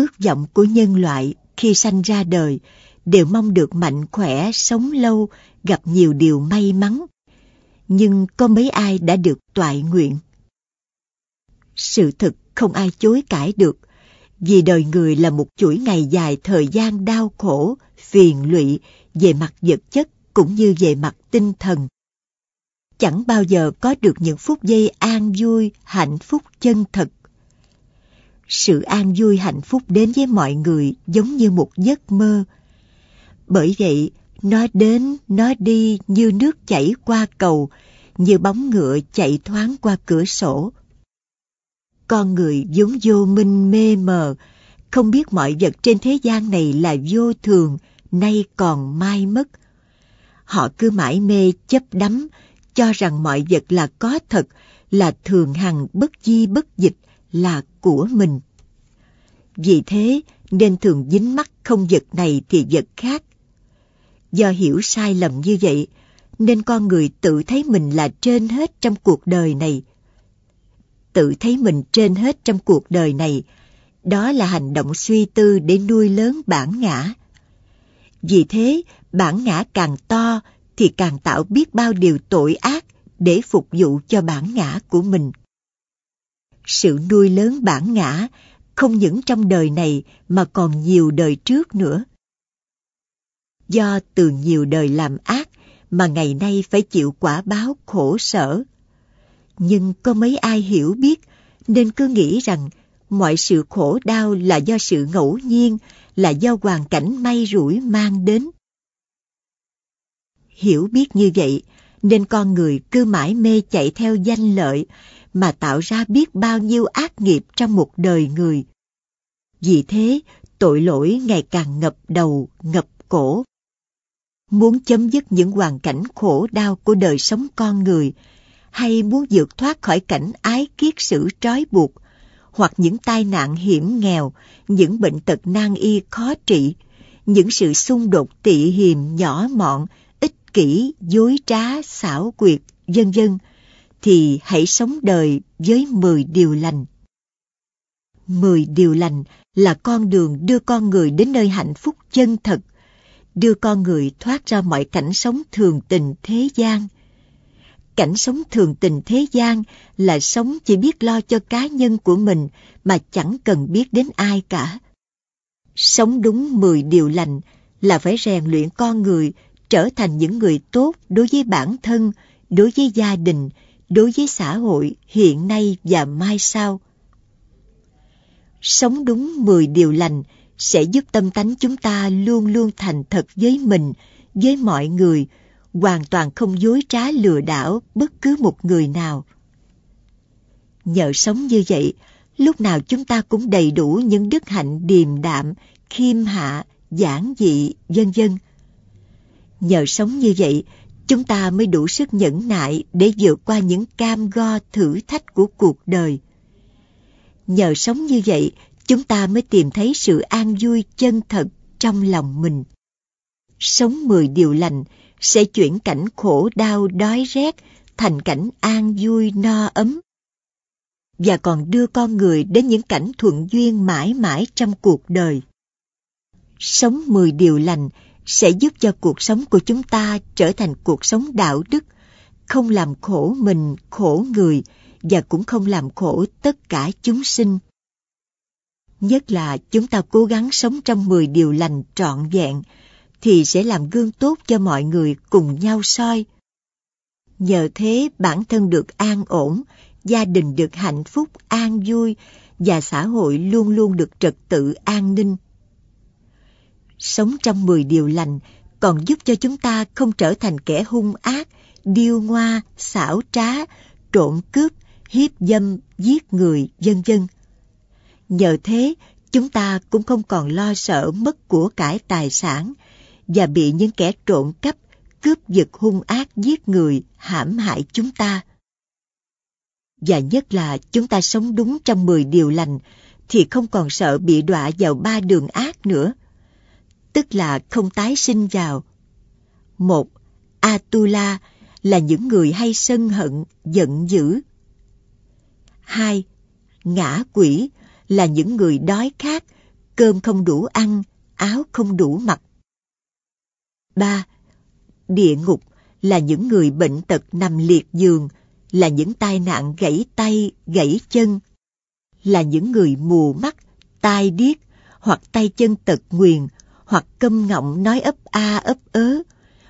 ước vọng của nhân loại khi sanh ra đời đều mong được mạnh khỏe, sống lâu, gặp nhiều điều may mắn. Nhưng có mấy ai đã được toại nguyện? Sự thực không ai chối cãi được, vì đời người là một chuỗi ngày dài thời gian đau khổ, phiền lụy về mặt vật chất cũng như về mặt tinh thần. Chẳng bao giờ có được những phút giây an vui, hạnh phúc chân thật. Sự an vui hạnh phúc đến với mọi người giống như một giấc mơ. Bởi vậy, nó đến, nó đi như nước chảy qua cầu, như bóng ngựa chạy thoáng qua cửa sổ. Con người vốn vô minh mê mờ, không biết mọi vật trên thế gian này là vô thường, nay còn mai mất. Họ cứ mãi mê chấp đắm, cho rằng mọi vật là có thật, là thường hằng bất di bất dịch, là của mình. Vì thế nên thường dính mắc không vật này thì vật khác. Do hiểu sai lầm như vậy, nên con người tự thấy mình là trên hết trong cuộc đời này. Tự thấy mình trên hết trong cuộc đời này, đó là hành động suy tư để nuôi lớn bản ngã. Vì thế, bản ngã càng to thì càng tạo biết bao điều tội ác để phục vụ cho bản ngã của mình. Sự nuôi lớn bản ngã không những trong đời này mà còn nhiều đời trước nữa. Do từ nhiều đời làm ác mà ngày nay phải chịu quả báo khổ sở. Nhưng có mấy ai hiểu biết nên cứ nghĩ rằng mọi sự khổ đau là do sự ngẫu nhiên, là do hoàn cảnh may rủi mang đến. Hiểu biết như vậy, nên con người cứ mãi mê chạy theo danh lợi mà tạo ra biết bao nhiêu ác nghiệp trong một đời người. Vì thế, tội lỗi ngày càng ngập đầu, ngập cổ. Muốn chấm dứt những hoàn cảnh khổ đau của đời sống con người, hay muốn vượt thoát khỏi cảnh ái kiết sử trói buộc, hoặc những tai nạn hiểm nghèo, những bệnh tật nan y khó trị, những sự xung đột tị hiềm nhỏ mọn, ích kỷ, dối trá, xảo quyệt, vân vân, thì hãy sống đời với 10 điều lành. 10 điều lành là con đường đưa con người đến nơi hạnh phúc chân thật, đưa con người thoát ra mọi cảnh sống thường tình thế gian, cảnh sống thường tình thế gian là sống chỉ biết lo cho cá nhân của mình mà chẳng cần biết đến ai cả. Sống đúng 10 điều lành là phải rèn luyện con người trở thành những người tốt đối với bản thân, đối với gia đình, đối với xã hội hiện nay và mai sau. Sống đúng 10 điều lành sẽ giúp tâm tánh chúng ta luôn luôn thành thật với mình, với mọi người, hoàn toàn không dối trá lừa đảo bất cứ một người nào. Nhờ sống như vậy, lúc nào chúng ta cũng đầy đủ những đức hạnh điềm đạm, khiêm hạ, giản dị, vân vân. Nhờ sống như vậy, chúng ta mới đủ sức nhẫn nại để vượt qua những cam go thử thách của cuộc đời. Nhờ sống như vậy, chúng ta mới tìm thấy sự an vui chân thật trong lòng mình. Sống mười điều lành sẽ chuyển cảnh khổ đau đói rét thành cảnh an vui no ấm và còn đưa con người đến những cảnh thuận duyên mãi mãi trong cuộc đời. Sống mười điều lành sẽ giúp cho cuộc sống của chúng ta trở thành cuộc sống đạo đức, không làm khổ mình, khổ người và cũng không làm khổ tất cả chúng sinh. Nhất là chúng ta cố gắng sống trong mười điều lành trọn vẹn, thì sẽ làm gương tốt cho mọi người cùng nhau soi. Nhờ thế bản thân được an ổn, gia đình được hạnh phúc, an vui và xã hội luôn luôn được trật tự an ninh. Sống trong 10 điều lành còn giúp cho chúng ta không trở thành kẻ hung ác, điêu ngoa, xảo trá, trộm cướp, hiếp dâm, giết người, vân vân. Nhờ thế, chúng ta cũng không còn lo sợ mất của cải tài sản, và bị những kẻ trộm cắp, cướp giật hung ác giết người, hãm hại chúng ta. Và nhất là chúng ta sống đúng trong 10 điều lành thì không còn sợ bị đọa vào ba đường ác nữa. Tức là không tái sinh vào. Một, Atula là những người hay sân hận, giận dữ. Hai, Ngã quỷ là những người đói khát, cơm không đủ ăn, áo không đủ mặc. ba Địa ngục là những người bệnh tật nằm liệt giường, là những tai nạn gãy tay, gãy chân, là những người mù mắt, tai điếc, hoặc tay chân tật nguyền, hoặc câm ngọng nói ấp a ấp ớ,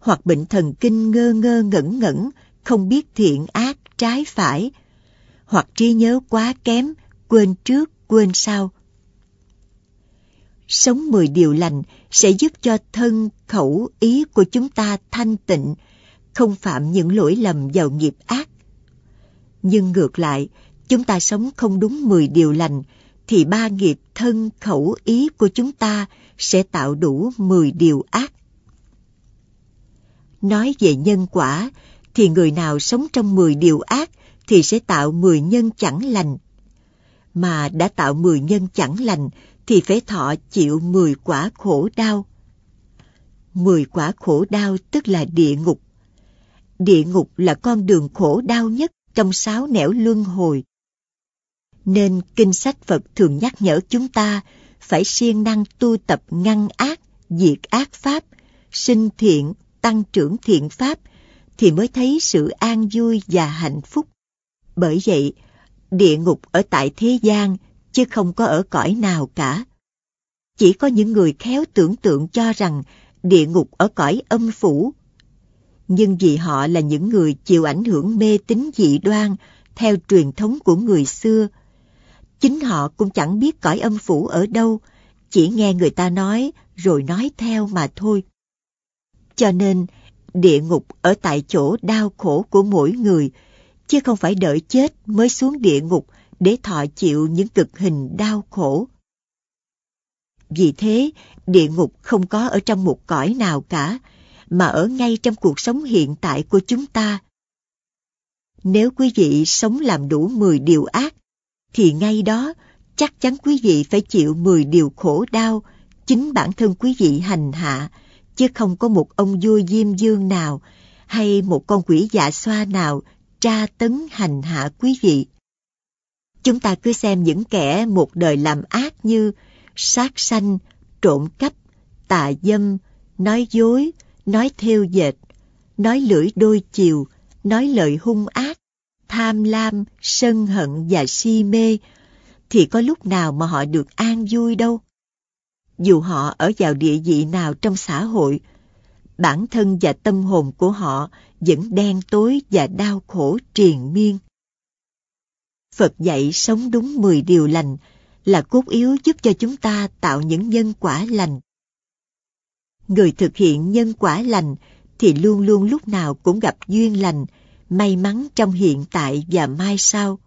hoặc bệnh thần kinh ngơ ngơ ngẩn ngẩn, không biết thiện ác, trái phải, hoặc trí nhớ quá kém, quên trước, quên sau. Sống mười điều lành sẽ giúp cho thân, khẩu, ý của chúng ta thanh tịnh, không phạm những lỗi lầm vào nghiệp ác. Nhưng ngược lại, chúng ta sống không đúng mười điều lành, thì ba nghiệp thân, khẩu, ý của chúng ta sẽ tạo đủ mười điều ác. Nói về nhân quả, thì người nào sống trong mười điều ác thì sẽ tạo mười nhân chẳng lành. Mà đã tạo mười nhân chẳng lành thì phải thọ chịu mười quả khổ đau. Mười quả khổ đau tức là địa ngục. Địa ngục là con đường khổ đau nhất trong sáu nẻo luân hồi. Nên kinh sách Phật thường nhắc nhở chúng ta phải siêng năng tu tập ngăn ác, diệt ác pháp, sinh thiện, tăng trưởng thiện pháp thì mới thấy sự an vui và hạnh phúc. Bởi vậy, địa ngục ở tại thế gian chứ không có ở cõi nào cả. Chỉ có những người khéo tưởng tượng cho rằng địa ngục ở cõi âm phủ. Nhưng vì họ là những người chịu ảnh hưởng mê tín dị đoan theo truyền thống của người xưa, chính họ cũng chẳng biết cõi âm phủ ở đâu, chỉ nghe người ta nói rồi nói theo mà thôi. Cho nên, địa ngục ở tại chỗ đau khổ của mỗi người, chứ không phải đợi chết mới xuống địa ngục để thọ chịu những cực hình đau khổ. Vì thế, địa ngục không có ở trong một cõi nào cả, mà ở ngay trong cuộc sống hiện tại của chúng ta. Nếu quý vị sống làm đủ 10 điều ác, thì ngay đó chắc chắn quý vị phải chịu 10 điều khổ đau chính bản thân quý vị hành hạ, chứ không có một ông vua diêm dương nào hay một con quỷ dạ xoa nào tra tấn hành hạ quý vị. Chúng ta cứ xem những kẻ một đời làm ác như sát sanh, trộm cắp, tà dâm, nói dối, nói theo dệt, nói lưỡi đôi chiều, nói lời hung ác, tham lam, sân hận và si mê, thì có lúc nào mà họ được an vui đâu. Dù họ ở vào địa vị nào trong xã hội, bản thân và tâm hồn của họ vẫn đen tối và đau khổ triền miên. Phật dạy sống đúng 10 điều lành là cốt yếu giúp cho chúng ta tạo những nhân quả lành. Người thực hiện nhân quả lành thì luôn luôn lúc nào cũng gặp duyên lành, may mắn trong hiện tại và mai sau.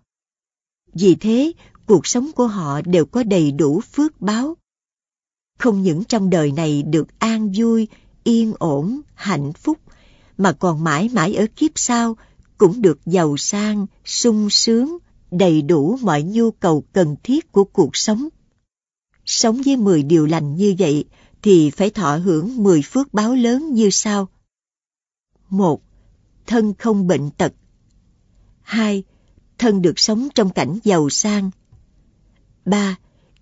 Vì thế, cuộc sống của họ đều có đầy đủ phước báo. Không những trong đời này được an vui, yên ổn, hạnh phúc, mà còn mãi mãi ở kiếp sau cũng được giàu sang, sung sướng, đầy đủ mọi nhu cầu cần thiết của cuộc sống. Sống với 10 điều lành như vậy thì phải thọ hưởng 10 phước báo lớn như sau. 1. Thân không bệnh tật. 2. Thân được sống trong cảnh giàu sang. 3.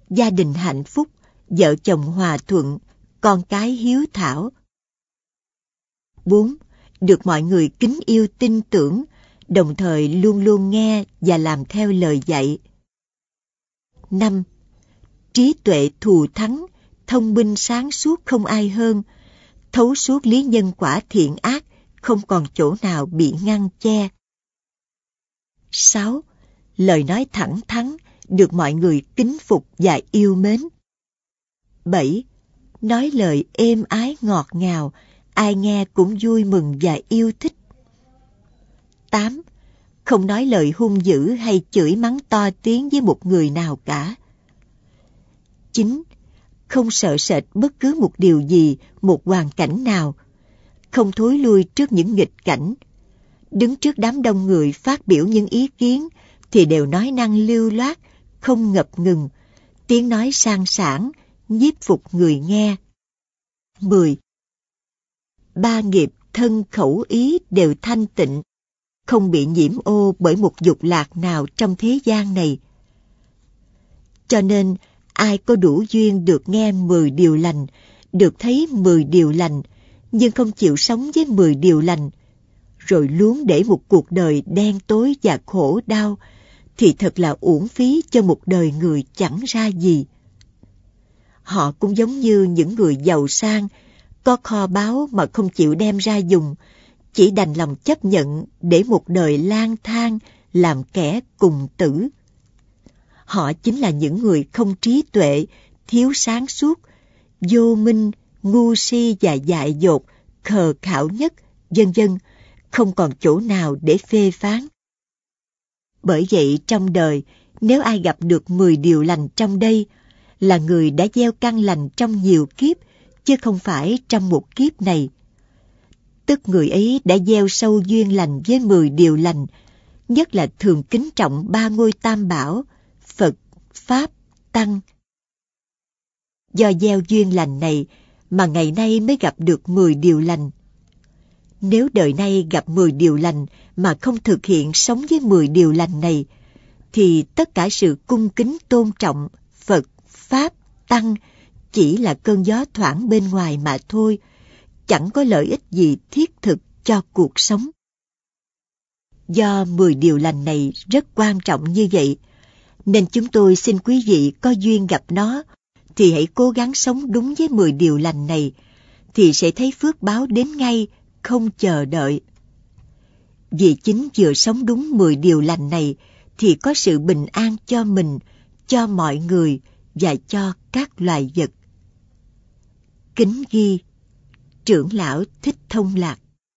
Gia đình hạnh phúc, vợ chồng hòa thuận, con cái hiếu thảo. 4. Được mọi người kính yêu tin tưởng, đồng thời luôn luôn nghe và làm theo lời dạy. 5. Trí tuệ thù thắng, thông minh sáng suốt không ai hơn, thấu suốt lý nhân quả thiện ác, không còn chỗ nào bị ngăn che. 6. Lời nói thẳng thắn, được mọi người kính phục và yêu mến. 7. Nói lời êm ái ngọt ngào, ai nghe cũng vui mừng và yêu thích. 8. Không nói lời hung dữ hay chửi mắng to tiếng với một người nào cả. 9. Không sợ sệt bất cứ một điều gì, một hoàn cảnh nào. Không thối lui trước những nghịch cảnh. Đứng trước đám đông người phát biểu những ý kiến thì đều nói năng lưu loát, không ngập ngừng, tiếng nói sang sảng, nhiếp phục người nghe. 10. Ba nghiệp thân khẩu ý đều thanh tịnh, không bị nhiễm ô bởi một dục lạc nào trong thế gian này. Cho nên, Ai có đủ duyên được nghe 10 điều lành, được thấy 10 điều lành, nhưng không chịu sống với 10 điều lành, rồi luống để một cuộc đời đen tối và khổ đau, thì thật là uổng phí cho một đời người chẳng ra gì. Họ cũng giống như những người giàu sang, có kho báu mà không chịu đem ra dùng, chỉ đành lòng chấp nhận để một đời lang thang làm kẻ cùng tử. Họ chính là những người không trí tuệ, thiếu sáng suốt, vô minh, ngu si và dại dột, khờ khảo nhất, dân dân, không còn chỗ nào để phê phán. Bởi vậy trong đời, nếu ai gặp được 10 điều lành trong đây, là người đã gieo căn lành trong nhiều kiếp, chứ không phải trong một kiếp này. Tức người ấy đã gieo sâu duyên lành với 10 điều lành, nhất là thường kính trọng ba ngôi tam bảo, Phật, Pháp, Tăng. Do gieo duyên lành này mà ngày nay mới gặp được 10 điều lành. Nếu đời nay gặp 10 điều lành mà không thực hiện sống với 10 điều lành này, thì tất cả sự cung kính tôn trọng Phật, Pháp, Tăng chỉ là cơn gió thoảng bên ngoài mà thôi, chẳng có lợi ích gì thiết thực cho cuộc sống. Do 10 điều lành này rất quan trọng như vậy, nên chúng tôi xin quý vị có duyên gặp nó, thì hãy cố gắng sống đúng với 10 điều lành này, thì sẽ thấy phước báo đến ngay, không chờ đợi. Vì chính vừa sống đúng 10 điều lành này, thì có sự bình an cho mình, cho mọi người và cho các loài vật. Kính ghi Trưởng lão Thích Thông Lạc